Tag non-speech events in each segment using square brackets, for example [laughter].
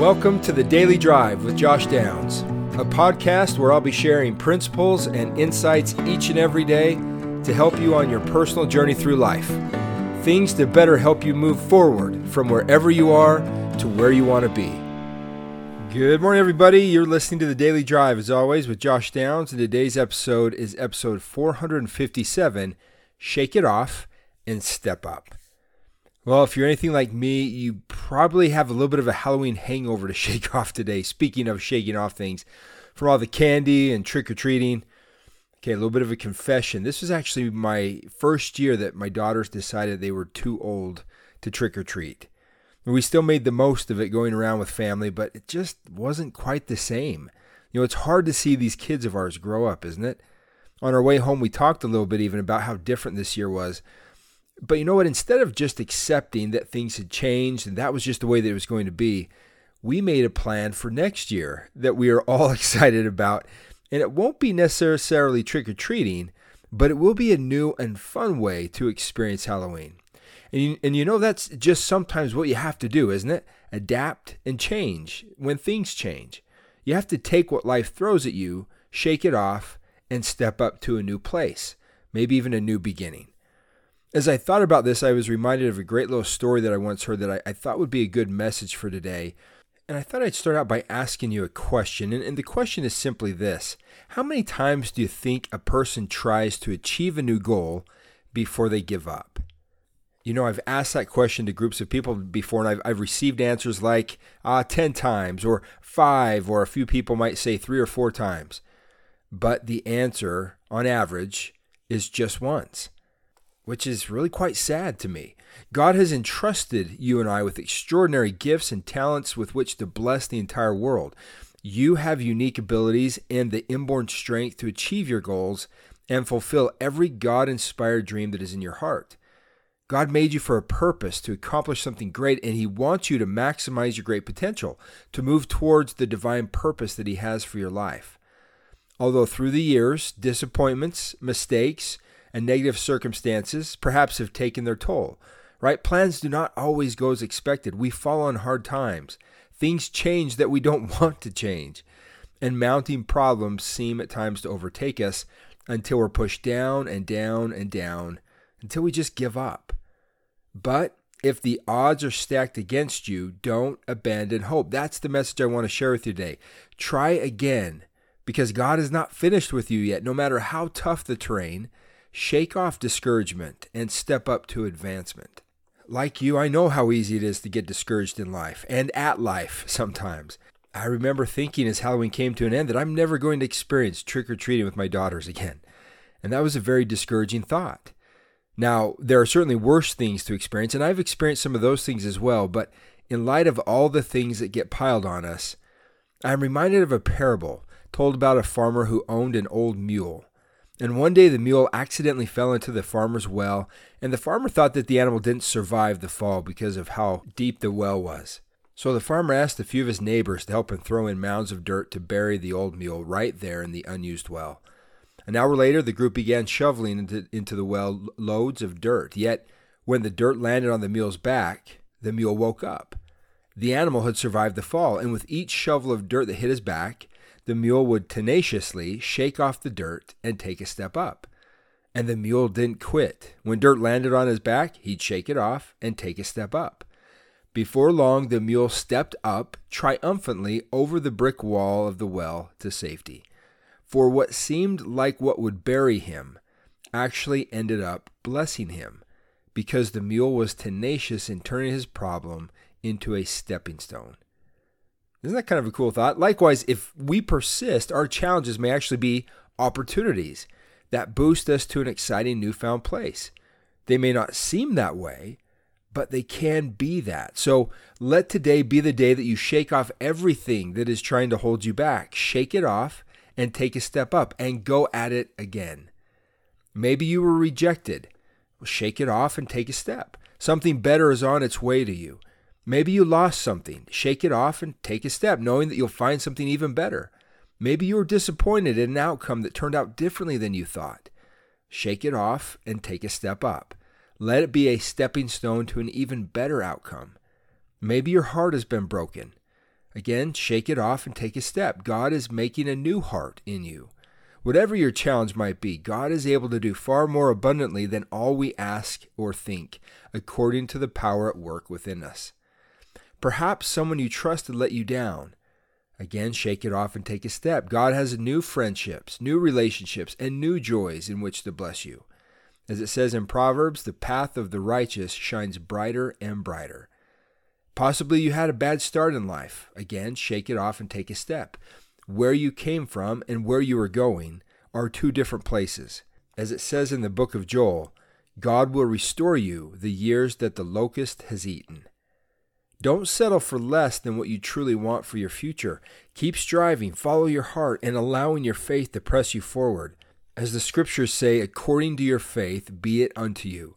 Welcome to the Daily Drive with Josh Downs, a podcast where I'll be sharing principles and insights each and every day to help you on your personal journey through life. Things to better help you move forward from wherever you are to where you want to be. Good morning, everybody. You're listening to the Daily Drive, as always, with Josh Downs, and today's episode is episode 457 Shake It Off and Step Up. Well, if you're anything like me, you probably have a little bit of a Halloween hangover to [laughs] shake off today. Speaking of shaking off things, from all the candy and trick or treating. Okay, a little bit of a confession. This was actually my first year that my daughters decided they were too old to trick or treat. We still made the most of it going around with family, but it just wasn't quite the same. You know, it's hard to see these kids of ours grow up, isn't it? On our way home, we talked a little bit even about how different this year was. But you know what? Instead of just accepting that things had changed and that was just the way that it was going to be, we made a plan for next year that we are all [laughs] excited about. And it won't be necessarily trick or treating, but it will be a new and fun way to experience Halloween. And you, and you know, that's just sometimes what you have to do, isn't it? Adapt and change when things change. You have to take what life throws at you, shake it off, and step up to a new place, maybe even a new beginning. As I thought about this, I was reminded of a great little story that I once heard that I, I thought would be a good message for today. And I thought I'd start out by asking you a question. And, and the question is simply this How many times do you think a person tries to achieve a new goal before they give up? You know, I've asked that question to groups of people before, and I've, I've received answers like uh, 10 times, or five, or a few people might say three or four times. But the answer, on average, is just once which is really quite sad to me. God has entrusted you and I with extraordinary gifts and talents with which to bless the entire world. You have unique abilities and the inborn strength to achieve your goals and fulfill every God inspired dream that is in your heart. God made you for a purpose to accomplish something great, and He wants you to maximize your great potential, to move towards the divine purpose that He has for your life. Although through the years, disappointments, mistakes, and negative circumstances perhaps have taken their toll. Right? Plans do not always go as expected. We fall on hard times. Things change that we don't [laughs] want to change. And mounting problems seem at times to overtake us until we're pushed down and down and down until we just give up. But if the odds are stacked against you, don't abandon hope. That's the message I want to share with you today. Try again because God is not finished with you yet, no matter how tough the terrain Shake off discouragement and step up to advancement. Like you, I know how easy it is to get discouraged in life and at life [laughs] sometimes. I remember thinking as Halloween came to an end that I'm never going to experience trick or treating with my daughters again. And that was a very discouraging thought. Now, there are certainly worse things to experience, and I've experienced some of those things as well, but in light of all the things that get piled on us, I'm reminded of a parable told about a farmer who owned an old mule. And one day the mule accidentally fell into the farmer's well, and the farmer thought that the animal didn't survive the fall because of how deep the well was. So the farmer asked a few of his neighbors to help him throw in mounds of dirt to bury the old mule right there in the unused well. An hour later, the group began shoveling into, into the well loads of dirt. Yet, when the dirt landed on the mule's back, the mule woke up. The animal had survived the fall, and with each shovel of dirt that hit his back, the mule would tenaciously shake off the dirt and take a step up. And the mule didn't quit. When dirt landed on his back, he'd shake it off and take a step up. Before long, the mule stepped up triumphantly over the brick wall of the well to safety. For what seemed like what would bury him actually ended up blessing him, because the mule was tenacious in turning his problem into a stepping stone. Isn't that kind of a cool thought? Likewise, if we persist, our challenges may actually be opportunities that boost us to an exciting newfound place. They may not seem that way, but they can be that. So let today be the day that you shake off everything that is trying to hold you back. Shake it off and take a step up and go at it again. Maybe you were rejected. Well, shake it off and take a step. Something better is on its way to you. Maybe you lost something. Shake it off and take a step, knowing that you'll find something even better. Maybe you were disappointed in an outcome that turned out differently than you thought. Shake it off and take a step up. Let it be a stepping stone to an even better outcome. Maybe your heart has been broken. Again, shake it off and take a step. God is making a new heart in you. Whatever your challenge might be, God is able to do far more abundantly than all we ask or think, according to the power at work within us. Perhaps someone you trusted let you down. Again, shake it off and take a step. God has new friendships, new relationships, and new joys in which to bless you. As it says in Proverbs, the path of the righteous shines brighter and brighter. Possibly you had a bad start in life. Again, shake it off and take a step. Where you came from and where you are going are two different places. As it says in the book of Joel, God will restore you the years that the locust has eaten. Don't settle for less than what you truly want for your future. Keep striving, follow your heart, and allowing your faith to press you forward. As the scriptures say, according to your faith, be it unto you.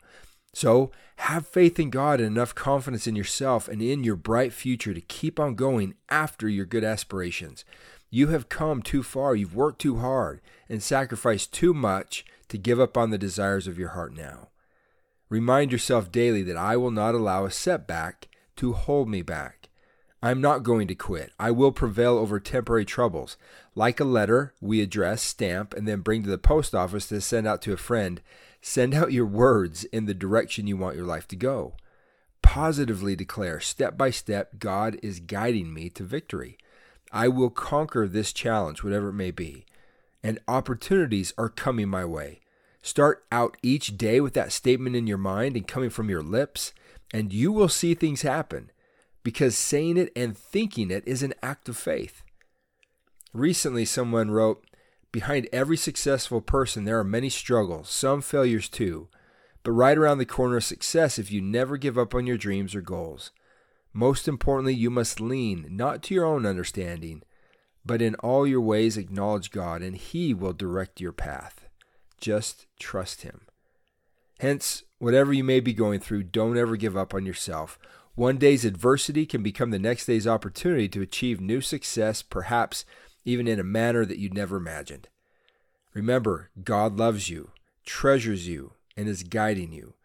So have faith in God and enough confidence in yourself and in your bright future to keep on going after your good aspirations. You have come too far, you've worked too hard, and sacrificed too much to give up on the desires of your heart now. Remind yourself daily that I will not allow a setback to hold me back. I'm not going to quit. I will prevail over temporary troubles. Like a letter we address, stamp, and then bring to the post office to send out to a friend, send out your words in the direction you want your life to go. Positively declare, step by step, God is guiding me to victory. I will conquer this challenge, whatever it may be. And opportunities are coming my way. Start out each day with that statement in your mind and coming from your lips and you will see things happen because saying it and thinking it is an act of faith. Recently, someone wrote, Behind every successful person, there are many struggles, some failures too, but right around the corner is success if you never give up on your dreams or goals. Most importantly, you must lean not to your own understanding, but in all your ways acknowledge God, and He will direct your path. Just trust Him. Hence, Whatever you may be going through, don't ever give up on yourself. One day's adversity can become the next day's opportunity to achieve new success, perhaps even in a manner that you'd never imagined. Remember, God loves you, treasures you, and is guiding you.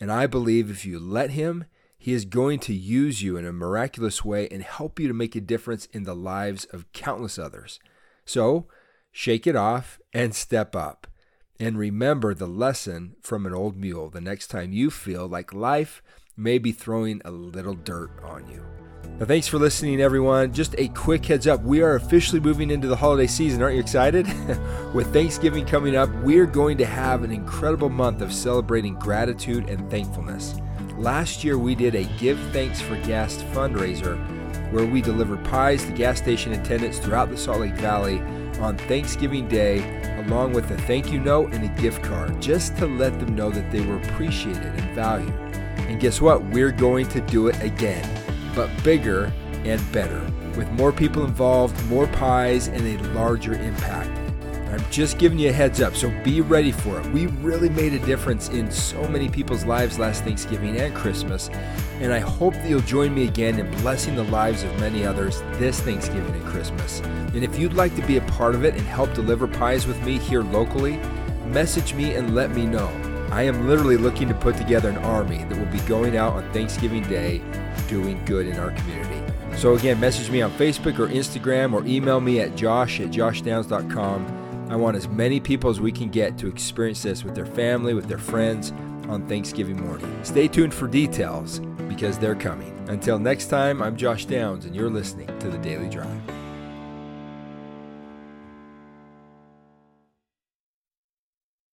And I believe if you let Him, He is going to use you in a miraculous way and help you to make a difference in the lives of countless others. So, shake it off and step up. And remember the lesson from an old mule the next time you feel like life may be throwing a little dirt on you. Now, thanks for listening, everyone. Just a quick heads up we are officially moving into the holiday season. Aren't you excited? [laughs] With Thanksgiving coming up, we're going to have an incredible month of celebrating gratitude and thankfulness. Last year, we did a Give Thanks for Gas fundraiser where we delivered pies to gas station attendants throughout the Salt Lake Valley on Thanksgiving Day, along with a thank you note and a gift card, just to let them know that they were appreciated and valued. And guess what? We're going to do it again, but bigger and better, with more people involved, more pies, and a larger impact. I'm just giving you a heads up, so be ready for it. We really made a difference in so many people's lives last Thanksgiving and Christmas, and I hope that you'll join me again in blessing the lives of many others this Thanksgiving and Christmas. And if you'd like to be a part of it and help deliver pies with me here locally, message me and let me know. I am literally looking to put together an army that will be going out on Thanksgiving Day doing good in our community. So again, message me on Facebook or Instagram or email me at josh at joshdowns.com I want as many people as we can get to experience this with their family, with their friends on Thanksgiving morning. Stay tuned for details because they're coming. Until next time, I'm Josh Downs, and you're listening to The Daily Drive.